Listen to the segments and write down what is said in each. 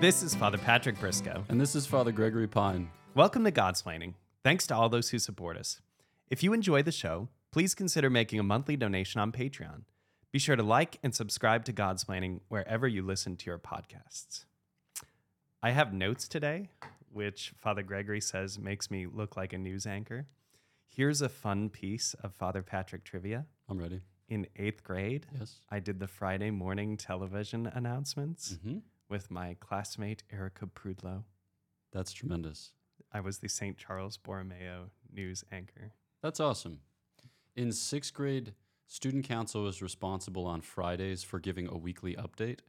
This is Father Patrick Briscoe. And this is Father Gregory Pine. Welcome to Godsplaining. Thanks to all those who support us. If you enjoy the show, please consider making a monthly donation on Patreon. Be sure to like and subscribe to Godsplaining wherever you listen to your podcasts. I have notes today, which Father Gregory says makes me look like a news anchor. Here's a fun piece of Father Patrick trivia. I'm ready. In eighth grade, Yes. I did the Friday morning television announcements hmm with my classmate Erica Prudlow. That's tremendous. I was the St. Charles Borromeo news anchor. That's awesome. In sixth grade, student council was responsible on Fridays for giving a weekly update.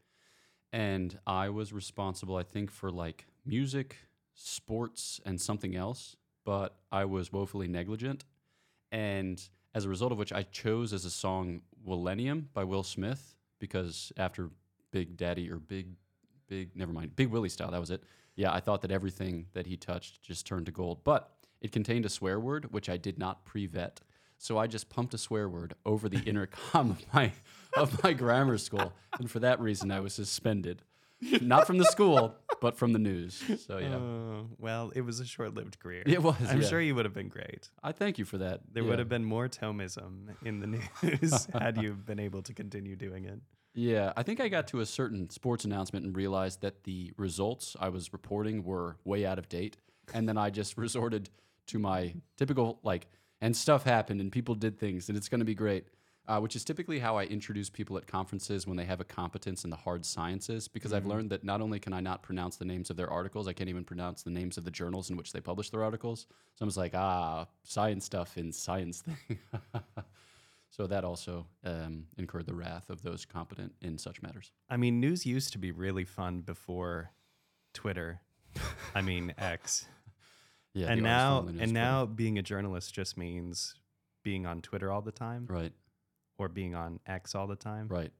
And I was responsible, I think, for like music, sports, and something else. But I was woefully negligent. And as a result of which, I chose as a song Millennium by Will Smith because after Big Daddy or Big, Big, never mind, Big Willie style, that was it. Yeah, I thought that everything that he touched just turned to gold. But it contained a swear word, which I did not pre vet. So I just pumped a swear word over the intercom of my of my grammar school, and for that reason, I was suspended, not from the school, but from the news. So yeah, Oh, well, it was a short lived career. it was. I'm yeah. sure you would have been great. I thank you for that. There yeah. would have been more Thomism in the news had you been able to continue doing it. Yeah, I think I got to a certain sports announcement and realized that the results I was reporting were way out of date, and then I just resorted to my typical like, and stuff happened and people did things, and it's going to be great. Uh, which is typically how I introduce people at conferences when they have a competence in the hard sciences, because I've learned that not only can I not pronounce the names of their articles, I can't even pronounce the names of the journals in which they publish their articles. So I'm just like, ah, science stuff in science thing. so that also um, incurred the wrath of those competent in such matters. I mean, news used to be really fun before Twitter. I mean, X. Yeah, and now, and Twitter. now, being a journalist just means being on Twitter all the time right, or being on X all the time. right,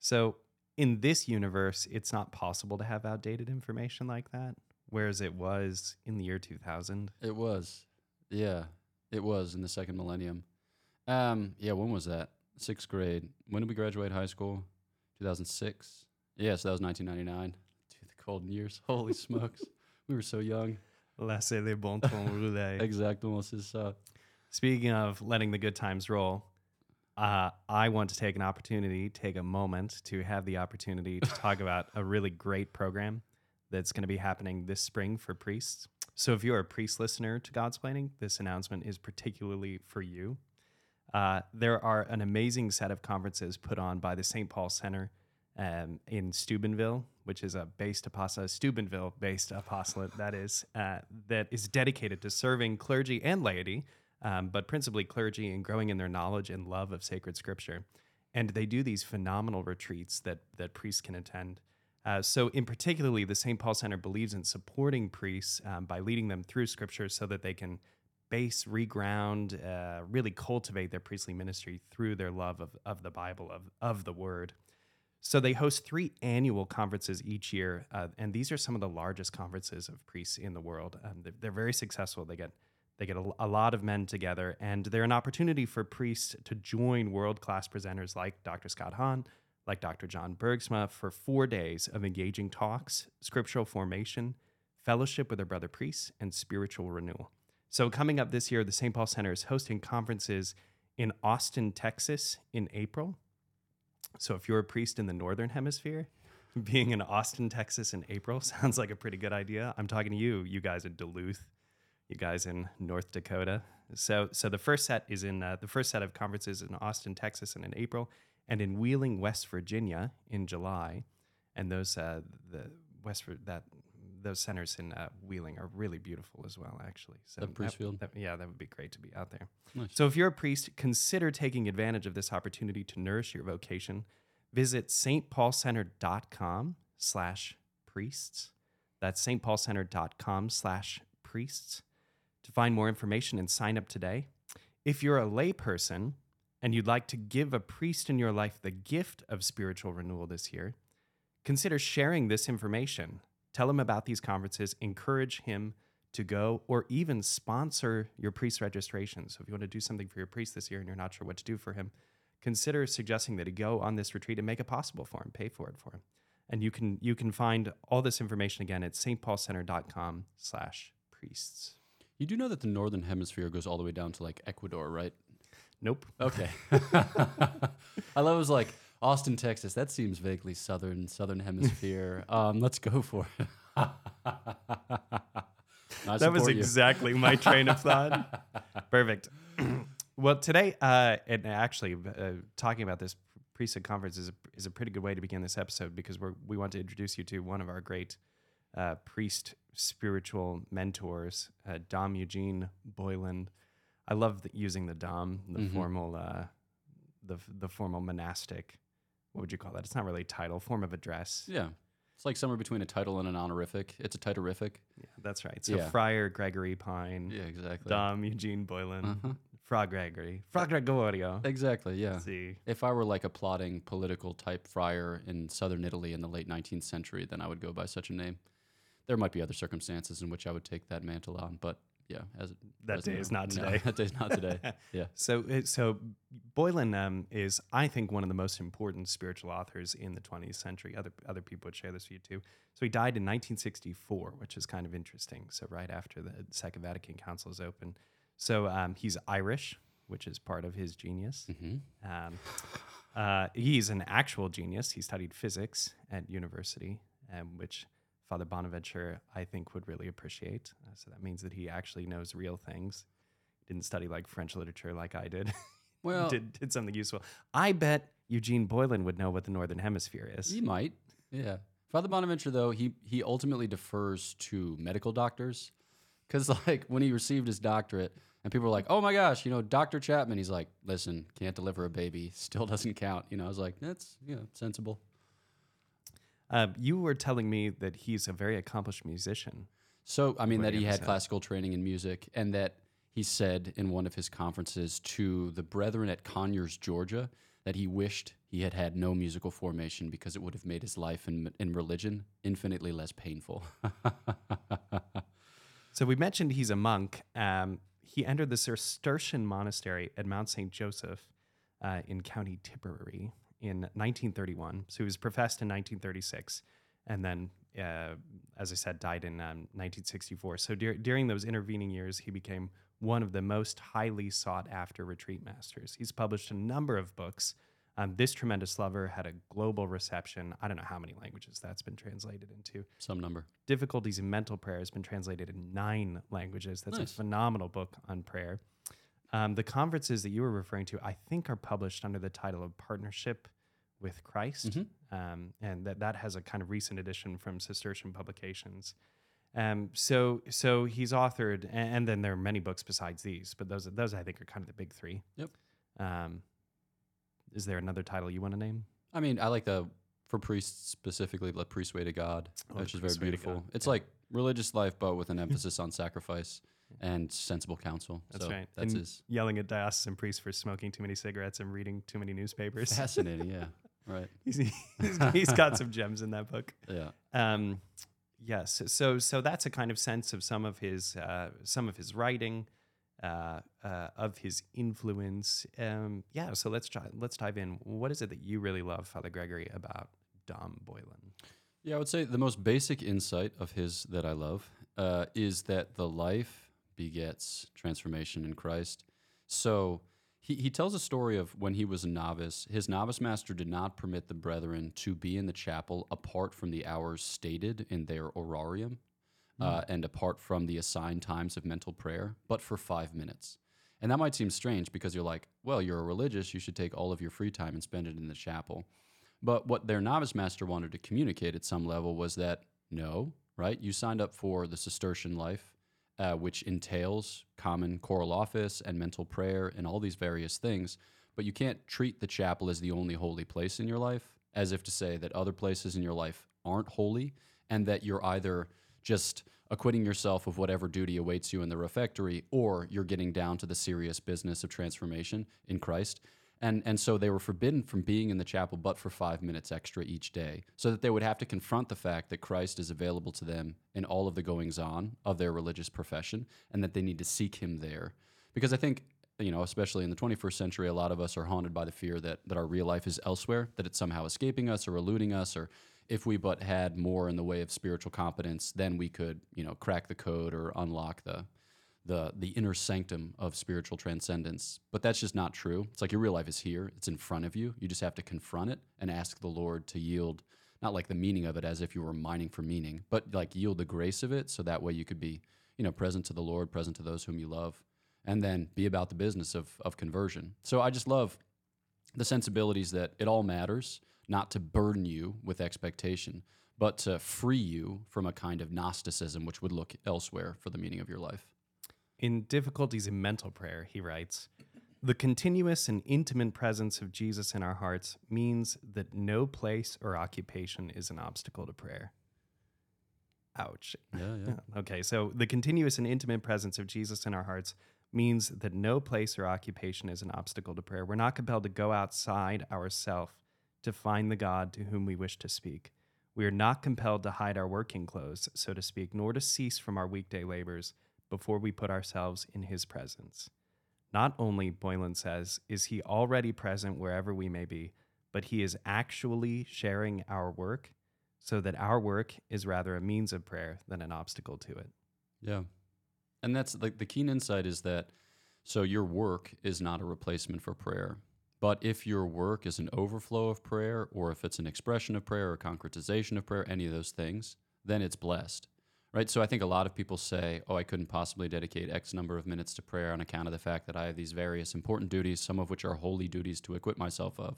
So, in this universe, it's not possible to have outdated information like that, whereas it was in the year 2000. it was, yeah, it was in the second millennium. Um, yeah, when was that? Sixth grade. When did we graduate high school? Two thousand six. Yeah, so that was nineteen ninety nine. Dude, the golden years. Holy smokes, we were so young. Laissez les bon temps rouler. Exactement, c'est ça. Speaking of letting the good times roll, uh, I want to take an opportunity, take a moment to have the opportunity to talk about a really great program that's going to be happening this spring for priests. So, if you're a priest listener to Godsplaining, this announcement is particularly for you. Uh, there are an amazing set of conferences put on by the St. Paul Center um, in Steubenville, which is a based apostolate, Steubenville based apostolate, that is, uh, that is dedicated to serving clergy and laity, um, but principally clergy and growing in their knowledge and love of sacred scripture. And they do these phenomenal retreats that, that priests can attend. Uh, so, in particularly, the St. Paul Center believes in supporting priests um, by leading them through scripture so that they can base, reground, uh, really cultivate their priestly ministry through their love of, of the Bible, of, of the Word. So they host three annual conferences each year, uh, and these are some of the largest conferences of priests in the world. Um, they're, they're very successful. They get they get a, a lot of men together, and they're an opportunity for priests to join world class presenters like Dr. Scott Hahn, like Dr. John Bergsma, for four days of engaging talks, scriptural formation, fellowship with their brother priests, and spiritual renewal. So, coming up this year, the St. Paul Center is hosting conferences in Austin, Texas in April. So, if you're a priest in the Northern Hemisphere, being in Austin, Texas in April sounds like a pretty good idea. I'm talking to you, you guys in Duluth, you guys in North Dakota. So, so the first set is in uh, the first set of conferences in Austin, Texas, and in April, and in Wheeling, West Virginia in July. And those uh, the West that those centers in uh, Wheeling are really beautiful as well, actually. So That priest field? yeah, that would be great to be out there. Nice. So if you're a priest, consider taking advantage of this opportunity to nourish your vocation. Visit stpaulcenter.com slash priests. That's stpaulcenter.com slash priests to find more information and sign up today. If you're a layperson and you'd like to give a priest in your life the gift of spiritual renewal this year, consider sharing this information. Tell him about these conferences, encourage him to go, or even sponsor your priest registration. So if you want to do something for your priest this year and you're not sure what to do for him, consider suggesting that he go on this retreat and make it possible for him, pay for it for him. And you can you can find all this information again at stpaulcenter.com slash priests. You do know that the northern hemisphere goes all the way down to like Ecuador, right? Nope. Okay. I love it was like Austin, Texas. That seems vaguely southern, southern hemisphere. um, let's go for it. That was you. exactly my train of thought. Perfect. well, today, uh, and actually, uh, talking about this priesthood conference is a, is a pretty good way to begin this episode because we're, we want to introduce you to one of our great uh, priest spiritual mentors, uh, Dom Eugene Boylan. I love the, using the Dom, the Mhm. formal, uh, the the formal monastic. What would you call that? It's not really a title, form of address. Yeah. It's like somewhere between a title and an honorific. It's a titleific. Yeah, that's right. So Yeah. Friar Gregory Pine, Yeah, exactly. Dom Eugene Boylan, Uh-huh. Fra Gregory, Fra Gregorio. Exactly, yeah. Let's see. If I were like a plotting political type friar in southern Italy in the late 19th century, then I would go by such a name. There might be other circumstances in which I would take that mantle on, but yeah, as That day now. is not No, today. that day's not today. Yeah. So, uh, so Boylan um, is, I think, one of the most important spiritual authors in the 20th century. Other other people would share this view too. So he died in 1964, which is kind of interesting. So right after the Second Vatican Council is open. So um, he's Irish, which is part of his genius. hmm Um, uh, he's an actual genius. He studied physics at university, um, which Father Bonaventure, I think, would really appreciate. Uh, so that means that he actually knows real things. Didn't study like French literature like I did. Well, did, did something useful. I bet Eugene Boylan would know what the Northern Hemisphere is. he might. Yeah. Father Bonaventure, though, he he ultimately defers to medical doctors, because like when he received his doctorate, and people were like, "Oh my gosh, you know, Doctor Chapman," he's like, "Listen, can't deliver a baby, still doesn't count." You know, I was like, "That's you know sensible." Uh, you were telling me that he's a very accomplished musician. So, I mean, that he had say? classical training in music, and that he said in one of his conferences to the brethren at Conyers, Georgia, that he wished he had had no musical formation because it would have made his life in, in religion infinitely less painful. So we mentioned he's a monk. Um, he entered the Cistercian monastery at Mount St. Joseph uh, in County Tipperary in 1931. So he was professed in 1936, and then, uh, as I said, died in um, 1964. So dur- during those intervening years, he became one of the most highly sought after retreat masters. He's published a number of books. Um, this tremendous lover had a global reception. I don't know how many languages that's been translated into. Some number. Difficulties in Mental Prayer has been translated in nine languages. That's Nice. a phenomenal book on prayer. Um, the conferences that you were referring to, I think, are published under the title of Partnership with Christ, Mhm. um, and that that has a kind of recent edition from Cistercian Publications. Um, so, so he's authored, a- and, then there are many books besides these, but those, those I think are kind of the big three. Yep. Um, is there another title you want to name? I mean, I like the for priests specifically, the priest way to God, Oh, which is very Priest's Way to beautiful. It's yeah. like religious life, but with an emphasis on sacrifice and sensible counsel. That's so right. That's and his yelling at diocesan priests for smoking too many cigarettes and reading too many newspapers. fascinating. Yeah. Right. he's, he's, he's got some gems in that book. Yeah. Um, yes, so so that's a kind of sense of some of his uh, some of his writing, uh, uh, of his influence. Um, yeah, so let's try, let's dive in. What is it that you really love, Father Gregory, about Dom Boylan? Yeah, I would say the most basic insight of his that I love uh, is that the life begets transformation in Christ. So he, he tells a story of when he was a novice. His novice master did not permit the brethren to be in the chapel apart from the hours stated in their horarium uh, and apart from the assigned times of mental prayer, but for five minutes. And that might seem strange because you're like, well, you're a religious, you should take all of your free time and spend it in the chapel. But what their novice master wanted to communicate at some level was that no, right? You signed up for the Cistercian life, uh, which entails common choral office and mental prayer and all these various things. But you can't treat the chapel as the only holy place in your life, as if to say that other places in your life aren't holy and that you're either just acquitting yourself of whatever duty awaits you in the refectory or you're getting down to the serious business of transformation in Christ. And, and so they were forbidden from being in the chapel but for five minutes extra each day, so that they would have to confront the fact that Christ is available to them in all of the goings on of their religious profession and that they need to seek him there. Because I think, you know, especially in the 21st century, a lot of us are haunted by the fear that, that our real life is elsewhere, that it's somehow escaping us or eluding us, or if we but had more in the way of spiritual competence, then we could, you know, crack the code or unlock the the the inner sanctum of spiritual transcendence. But that's just not true. It's like your real life is here. It's in front of you. You just have to confront it and ask the Lord to yield not like the meaning of it as if you were mining for meaning, but like yield the grace of it so that way you could be, you know, present to the Lord, present to those whom you love, and then be about the business of of conversion. So I just love the sensibilities that it all matters, not to burden you with expectation, but to free you from a kind of Gnosticism which would look elsewhere for the meaning of your life. In Difficulties in Mental Prayer, he writes The continuous and intimate presence of Jesus in our hearts means that no place or occupation is an obstacle to prayer. Ouch. Yeah, yeah. Okay, so the continuous and intimate presence of Jesus in our hearts means that no place or occupation is an obstacle to prayer. We're not compelled to go outside ourself to find the God to whom we wish to speak. We are not compelled to hide our working clothes, so to speak, nor to cease from our weekday labors before we put ourselves in his presence. Not only, Boylan says, is he already present wherever we may be, but he is actually sharing our work so that our work is rather a means of prayer than an obstacle to it. Yeah. And that's like the keen insight is that so your work is not a replacement for prayer. But if your work is an overflow of prayer, or if it's an expression of prayer or concretization of prayer, any of those things, then it's blessed. Right? So I think a lot of people say, oh, I couldn't possibly dedicate X number of minutes to prayer on account of the fact that I have these various important duties, some of which are holy duties to equip myself of.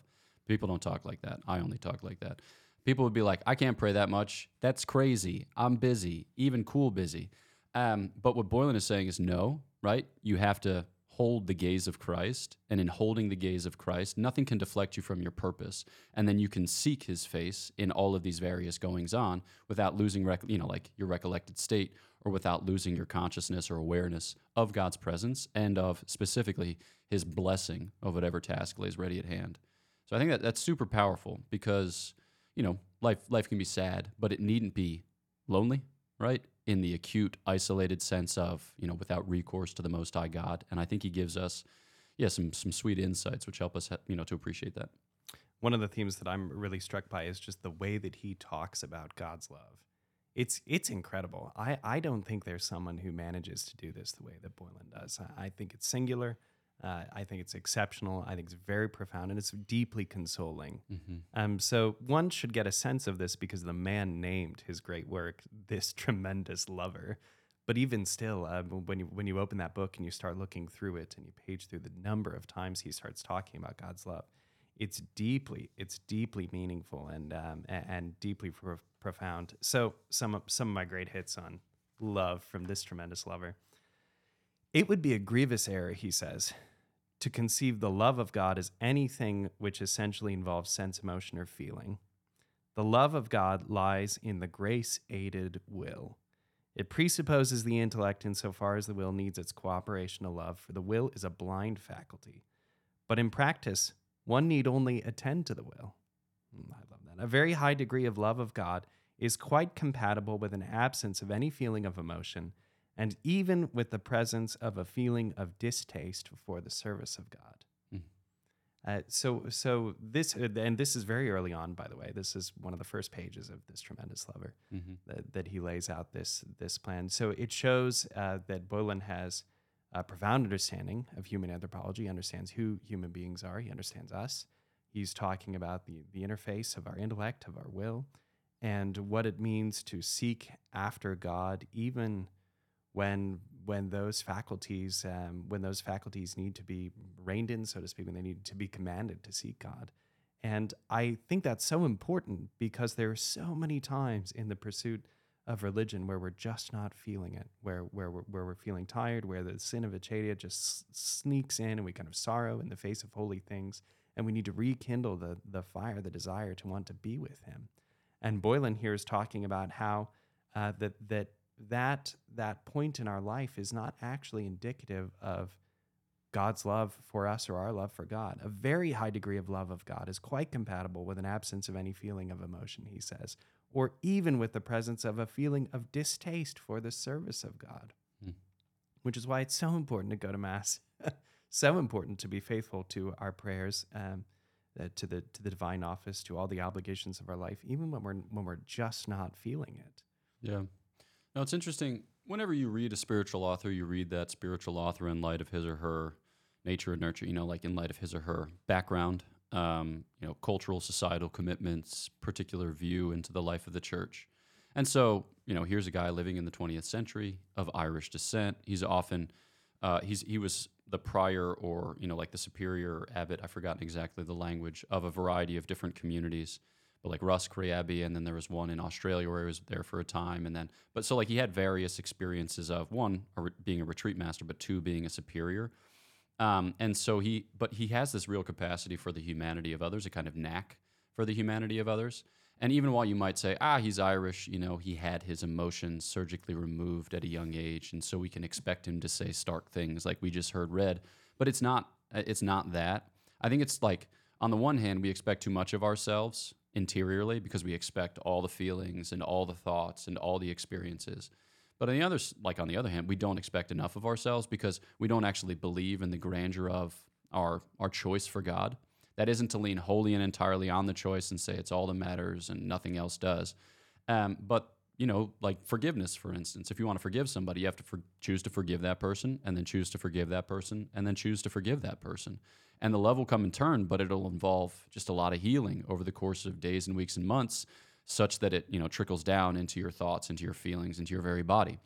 People don't talk like that. I only talk like that. People would be like, I can't pray that much. That's crazy. I'm busy, even cool busy. Um, but what Boylan is saying is no, right? You have to hold the gaze of Christ, and in holding the gaze of Christ, nothing can deflect you from your purpose. And then you can seek His face in all of these various goings on without losing, rec- you know, like your recollected state, or without losing your consciousness or awareness of God's presence and of specifically His blessing of whatever task lays ready at hand. So I think that that's super powerful because you know life life can be sad, but it needn't be lonely, right? In the acute, isolated sense of, you know, without recourse to the Most High God. And I think he gives us, yeah, some some sweet insights which help us, you know, to appreciate that. One of the themes that I'm really struck by is just the way that he talks about God's love. It's it's incredible. I, I don't think there's someone who manages to do this the way that Boylan does. I, I think it's singular. Uh, I think it's exceptional. I think it's very profound and it's deeply consoling. Mm-hmm. Um, so one should get a sense of this because the man named his great work "This Tremendous Lover." But even still, uh, when you when you open that book and you start looking through it and you page through the number of times he starts talking about God's love, it's deeply it's deeply meaningful and um, and, and, deeply pro- profound. So some of, some of my great hits on love from this tremendous lover. It would be a grievous error, he says, to conceive the love of God as anything which essentially involves sense, emotion, or feeling. The love of God lies in the grace aided will. It presupposes the intellect insofar as the will needs its cooperation to love, for the will is a blind faculty. But in practice, one need only attend to the will. Hmm, I love that. A very high degree of love of God is quite compatible with an absence of any feeling of emotion and even with the presence of a feeling of distaste for the service of God. Mm. Uh, so, so this, uh, and this is very early on, by the way. This is one of the first pages of this tremendous lover mm-hmm. that, that, he lays out this this plan. So it shows uh, that Boylan has a profound understanding of human anthropology. He understands who human beings are. He understands us. He's talking about the the interface of our intellect, of our will, and what it means to seek after God, even when when those faculties um, when those faculties need to be reined in, so to speak, when they need to be commanded to seek God. And I think that's so important because there are so many times in the pursuit of religion where we're just not feeling it, where where we're, where we're feeling tired, where the sin of acedia just sneaks in, and we kind of sorrow in the face of holy things, and we need to rekindle the the fire, the desire to want to be with Him. And Boylan here is talking about how uh, that that that that point in our life is not actually indicative of God's love for us or our love for God. A very high degree of love of God is quite compatible with an absence of any feeling of emotion, he says, or even with the presence of a feeling of distaste for the service of God, hmm. which is why it's so important to go to Mass, so important to be faithful to our prayers. Um, uh, to the to the divine office, to all the obligations of our life, even when we're when we're just not feeling it. Yeah. Now it's interesting. Whenever you read a spiritual author, you read that spiritual author in light of his or her nature and nurture. You know, like in light of his or her background, um, you know, cultural, societal commitments, particular view into the life of the church. And so, you know, here's a guy living in the 20th century of Irish descent. He's often uh, he's he was the prior or you know like the superior abbot. I've forgotten exactly the language of a variety of different communities, but like Russ Abbey, and then there was one in Australia where he was there for a time, and then but so like he had various experiences of one being a retreat master, but two being a superior. Um, and so he, but he has this real capacity for the humanity of others, a kind of knack for the humanity of others. And even while you might say, ah, he's Irish, you know, he had his emotions surgically removed at a young age, and so we can expect him to say stark things like we just heard read. But it's not. It's not that. I think it's like on the one hand, we expect too much of ourselves interiorly because we expect all the feelings and all the thoughts and all the experiences. But on the other, like on the other hand, we don't expect enough of ourselves because we don't actually believe in the grandeur of our our choice for God. That isn't to lean wholly and entirely on the choice and say it's all that matters and nothing else does. Um, but you know, like forgiveness, for instance, if you want to forgive somebody, you have to for- choose to forgive that person, and then choose to forgive that person, and then choose to forgive that person. And the love will come in turn, but it'll involve just a lot of healing over the course of days and weeks and months, such that it you know trickles down into your thoughts, into your feelings, into your very body.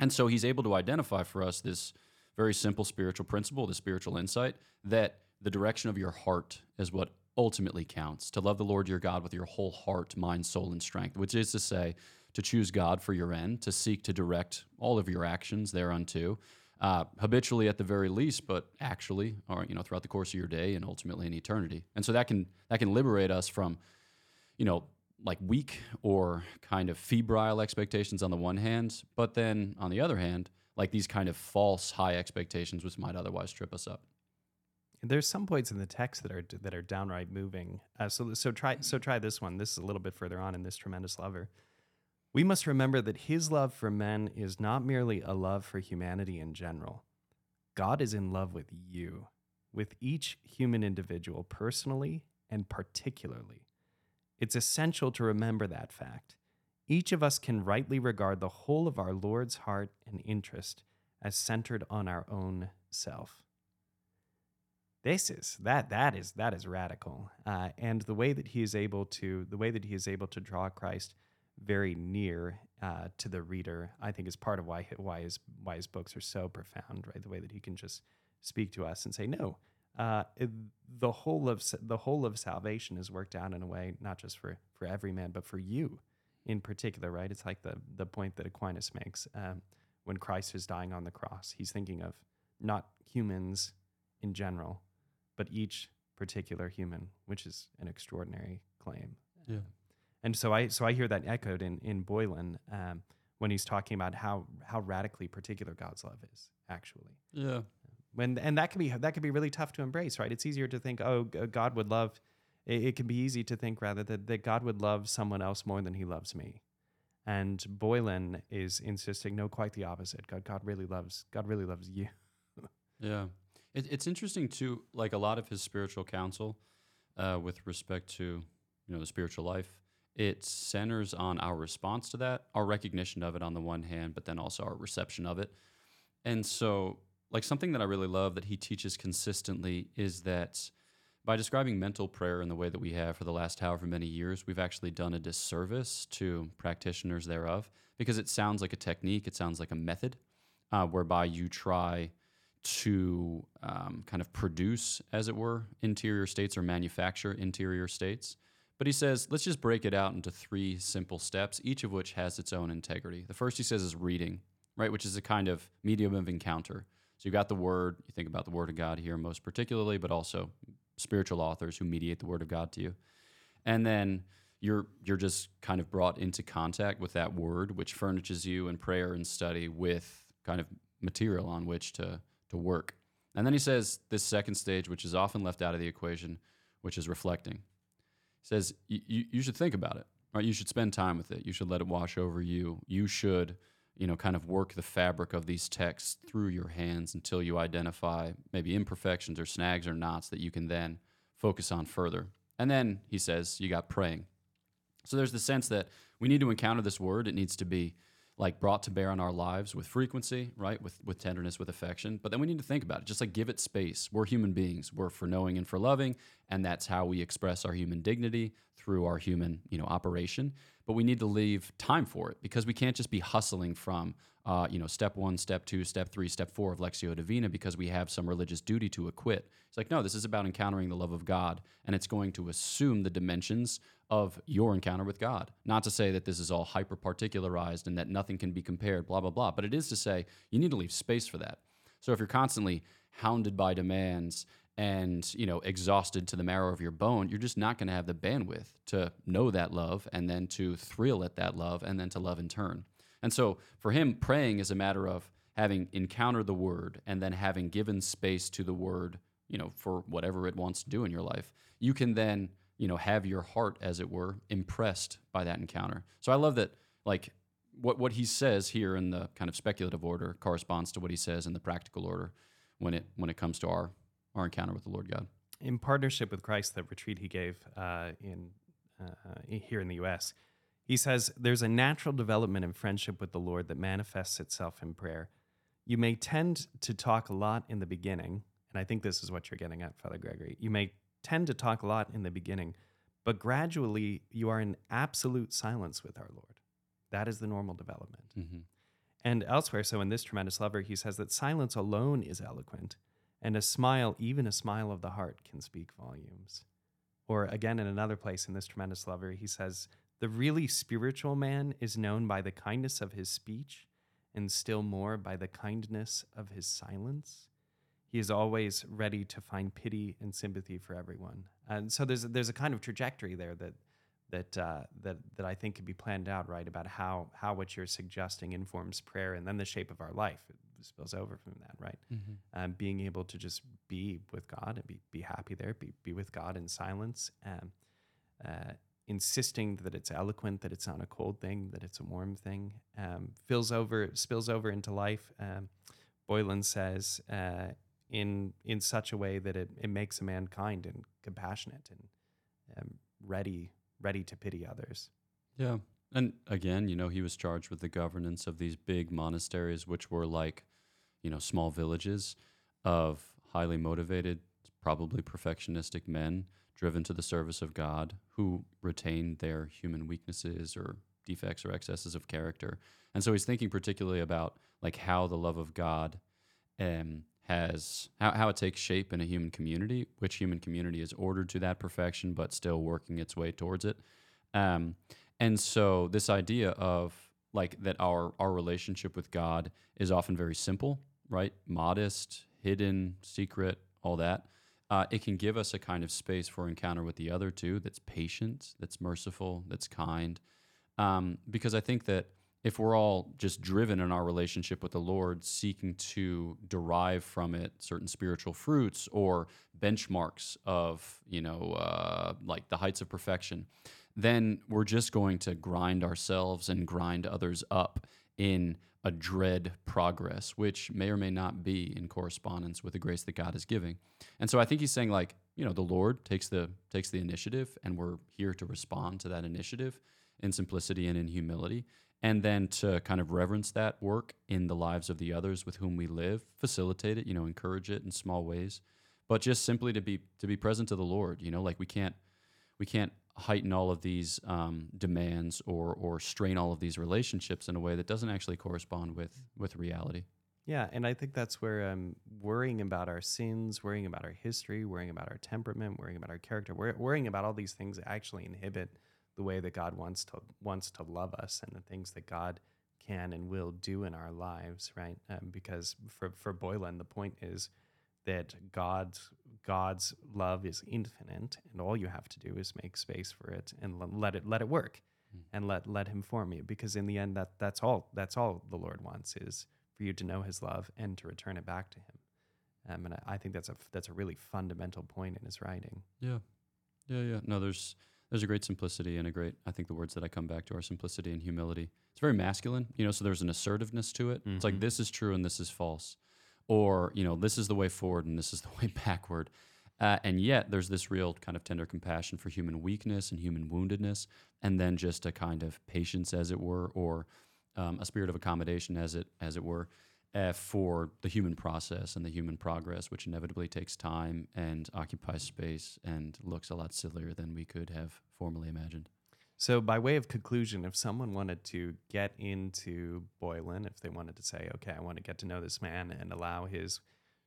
And so he's able to identify for us this very simple spiritual principle, the spiritual insight, that the direction of your heart is what ultimately counts. To love the Lord your God with your whole heart, mind, soul, and strength, which is to say, to choose God for your end, to seek to direct all of your actions thereunto, uh, habitually at the very least, but actually, or you know, throughout the course of your day and ultimately in eternity. And so that can that can liberate us from, you know, like weak or kind of febrile expectations on the one hand, but then on the other hand, like these kind of false high expectations which might otherwise trip us up. There's some points in the text that are that are downright moving. Uh, so so try so try this one. This is a little bit further on in this tremendous lover. We must remember that his love for men is not merely a love for humanity in general. God is in love with you, with each human individual personally and particularly. It's essential to remember that fact. Each of us can rightly regard the whole of our Lord's heart and interest as centered on our own self this is that that is that is radical uh, and the way that he is able to the way that he is able to draw christ very near uh, to the reader i think is part of why why his why his books are so profound right the way that he can just speak to us and say no uh, it- the whole of the whole of salvation is worked out in a way not just for for every man but for you in particular right it's like the the point that aquinas makes um, when christ is dying on the cross he's thinking of not humans in general but each particular human, which is an extraordinary claim. Yeah. And so I so I hear that echoed in in Boylan um, when he's talking about how how radically particular God's love is actually. Yeah. When and that can be that can be really tough to embrace, right? It's easier to think, oh, God would love. It, it can be easy to think rather that that God would love someone else more than He loves me. And Boylan is insisting, no, quite the opposite. God, God really loves God really loves you. Yeah. It, it's interesting too, like a lot of his spiritual counsel uh, with respect to, you know, the spiritual life, it centers on our response to that, our recognition of it on the one hand, but then also our reception of it. And so, like something that I really love that he teaches consistently is that by describing mental prayer in the way that we have for the last however many years, we've actually done a disservice to practitioners thereof because it sounds like a technique, it sounds like a method uh, whereby you try to um, kind of produce, as it were, interior states or manufacture interior states. But he says, let's just break it out into three simple steps, each of which has its own integrity. The first he says is reading, right, which is a kind of medium of encounter. So you've got the word, you think about the word of God here most particularly, but also spiritual authors who mediate the word of God to you. And then you're you're just kind of brought into contact with that word, which furnishes you in prayer and study with kind of material on which to to work. And then he says this second stage, which is often left out of the equation, which is reflecting. Says you, you should think about it, right? You should spend time with it. You should let it wash over you. You should, you know, kind of work the fabric of these texts through your hands until you identify maybe imperfections or snags or knots that you can then focus on further. And then he says, you got praying. So there's the sense that we need to encounter this word. It needs to be like brought to bear on our lives with frequency, right? With with tenderness, with affection. But then we need to think about it. Just like give it space. We're human beings. We're for knowing and for loving, and that's how we express our human dignity through our human, you know, operation. But we need to leave time for it because we can't just be hustling from, uh, you know, step one, step two, step three, step four of Lectio Divina because we have some religious duty to acquit. It's like, no, this is about encountering the love of God, and it's going to assume the dimensions of your encounter with God. Not to say that this is all hyper particularized and that nothing can be compared, blah, blah, blah, but it is to say you need to leave space for that. So if you're constantly hounded by demands and you know exhausted to the marrow of your bone you're just not going to have the bandwidth to know that love and then to thrill at that love and then to love in turn and so for him praying is a matter of having encountered the word and then having given space to the word you know for whatever it wants to do in your life you can then you know have your heart as it were impressed by that encounter so i love that like what what he says here in the kind of speculative order corresponds to what he says in the practical order when it when it comes to our our encounter with the lord god in partnership with Christ, that retreat he gave uh, in uh, here in the U.S., he says there's a natural development in friendship with the Lord that manifests itself in prayer. You may tend to talk a lot in the beginning, and I think this is what you're getting at, Father Gregory. You may tend to talk a lot in the beginning, but gradually you are in absolute silence with our Lord. That is the normal development. mm-hmm. And elsewhere, so in this tremendous lover, he says that silence alone is eloquent, and a smile, even a smile of the heart, can speak volumes. Or again, in another place in this tremendous lover, he says, The really spiritual man is known by the kindness of his speech, and still more by the kindness of his silence. He is always ready to find pity and sympathy for everyone. And so there's, there's a kind of trajectory there that that uh, that that I think could be planned out right about how how what you're suggesting informs prayer and then the shape of our life it spills over from that right Mm-hmm. um, being able to just be with God and be be happy there be be with God in silence um, uh, insisting that it's eloquent that it's not a cold thing that it's a warm thing um, fills over spills over into life um, Boylan says uh, in in such a way that it, it makes a man kind and compassionate and um, ready ready to pity others. Yeah. And again, you know, he was charged with the governance of these big monasteries, which were like, you know, small villages of highly motivated, probably perfectionistic men driven to the service of God who retained their human weaknesses or defects or excesses of character. And so he's thinking particularly about like how the love of God um, has how, how it takes shape in a human community, which human community is ordered to that perfection, but still working its way towards it. Um, and so this idea of like that our our relationship with God is often very simple, right? Modest, hidden, secret, all that. Uh, it can give us a kind of space for encounter with the other too. That's patient, that's merciful, that's kind. Um, because I think that if we're all just driven in our relationship with the Lord, seeking to derive from it certain spiritual fruits or benchmarks of, you know, uh, like the heights of perfection, then we're just going to grind ourselves and grind others up in a dread progress, which may or may not be in correspondence with the grace that God is giving. And so I think he's saying, like, you know, the Lord takes the takes the initiative, and we're here to respond to that initiative in simplicity and in humility and then to kind of reverence that work in the lives of the others with whom we live facilitate it you know encourage it in small ways but just simply to be to be present to the lord you know like we can't we can't heighten all of these um, demands or or strain all of these relationships in a way that doesn't actually correspond with with reality. Yeah, and I think that's where um, worrying about our sins, worrying about our history, worrying about our temperament, worrying about our character, worrying about all these things actually inhibit the way that God wants to wants to love us and the things that God can and will do in our lives, right? Um, because for for Boylan, the point is that God's God's love is infinite, and all you have to do is make space for it and let it let it work, Mm. and let let Him form you. Because in the end, that that's all that's all the Lord wants is for you to know His love and to return it back to Him. Um, and I, I think that's a that's a really fundamental point in his writing. yeah yeah yeah no there's there's a great simplicity and a great i think the words that i come back to are simplicity and humility. It's very masculine you know so there's an assertiveness to it. It's like Mhm. this is true and this is false. Or you know this is the way forward and this is the way backward. Uh, and yet, there's this real kind of tender compassion for human weakness and human woundedness, and then just a kind of patience, as it were, or um, a spirit of accommodation, as it as it were, uh, for the human process and the human progress, which inevitably takes time and occupies space and looks a lot sillier than we could have formerly imagined. So, by way of conclusion, if someone wanted to get into Boylan, if they wanted to say, okay, I want to get to know this man and allow his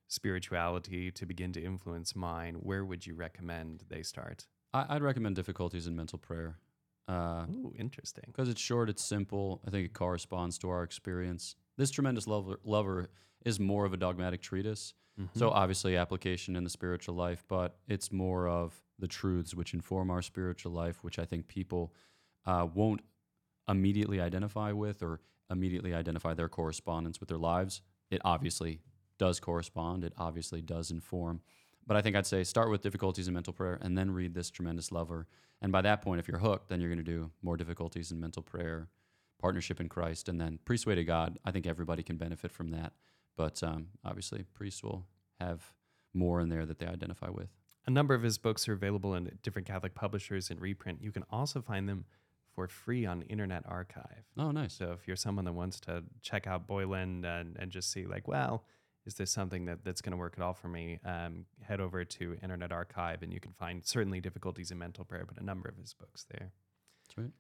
spirituality to begin to influence mine, where would you recommend they start? I, I'd recommend difficulties in mental prayer. Uh, Ooh, interesting. because it's short, it's simple. I think it corresponds to our experience. This tremendous lover, lover is more of a dogmatic treatise. So obviously application in the spiritual life, but it's more of the truths which inform our spiritual life, which I think people uh, won't immediately identify with or immediately identify their correspondence with their lives. It obviously does correspond. It obviously does inform. But I think I'd say start with difficulties in mental prayer and then read this tremendous lover. And by that point, if you're hooked, then you're going to do more difficulties in mental prayer, partnership in Christ, and then priest way to God. I think everybody can benefit from that. But um, obviously, priests will have more in there that they identify with. A number of his books are available in different Catholic publishers in reprint. You can also find them for free on Internet Archive. Oh, nice. So if you're someone that wants to check out Boylan and, and just see like, well, is this something that, that's going to work at all for me? Um, head over to Internet Archive and you can find certainly difficulties in mental prayer, but a number of his books there. That's right.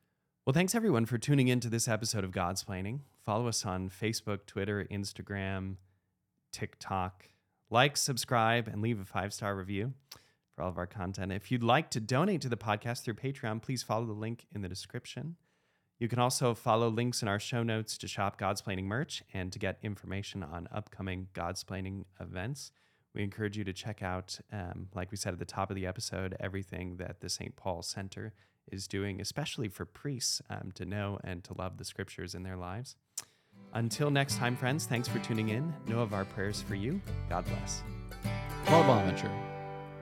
Well, thanks everyone for tuning in to this episode of Godsplaining. Follow us on Facebook, Twitter, Instagram, TikTok. Like, subscribe, and leave a five star review for all of our content. If you'd like to donate to the podcast through Patreon, please follow the link in the description. You can also follow links in our show notes to shop Godsplaining merch and to get information on upcoming Godsplaining events. We encourage you to check out, um, like we said at the top of the episode, everything that the St. Paul Center is doing, especially for priests um, to know and to love the scriptures in their lives. Until next time, friends, thanks for tuning in. Know of our prayers for you. God bless. Paul Bonaventure.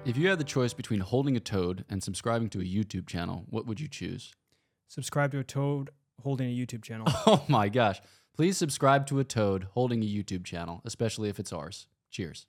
If you had the choice between holding a toad and subscribing to a YouTube channel, what would you choose? Subscribe to a toad holding a YouTube channel. Oh my gosh. Please subscribe to a toad holding a YouTube channel, especially if it's ours. Cheers.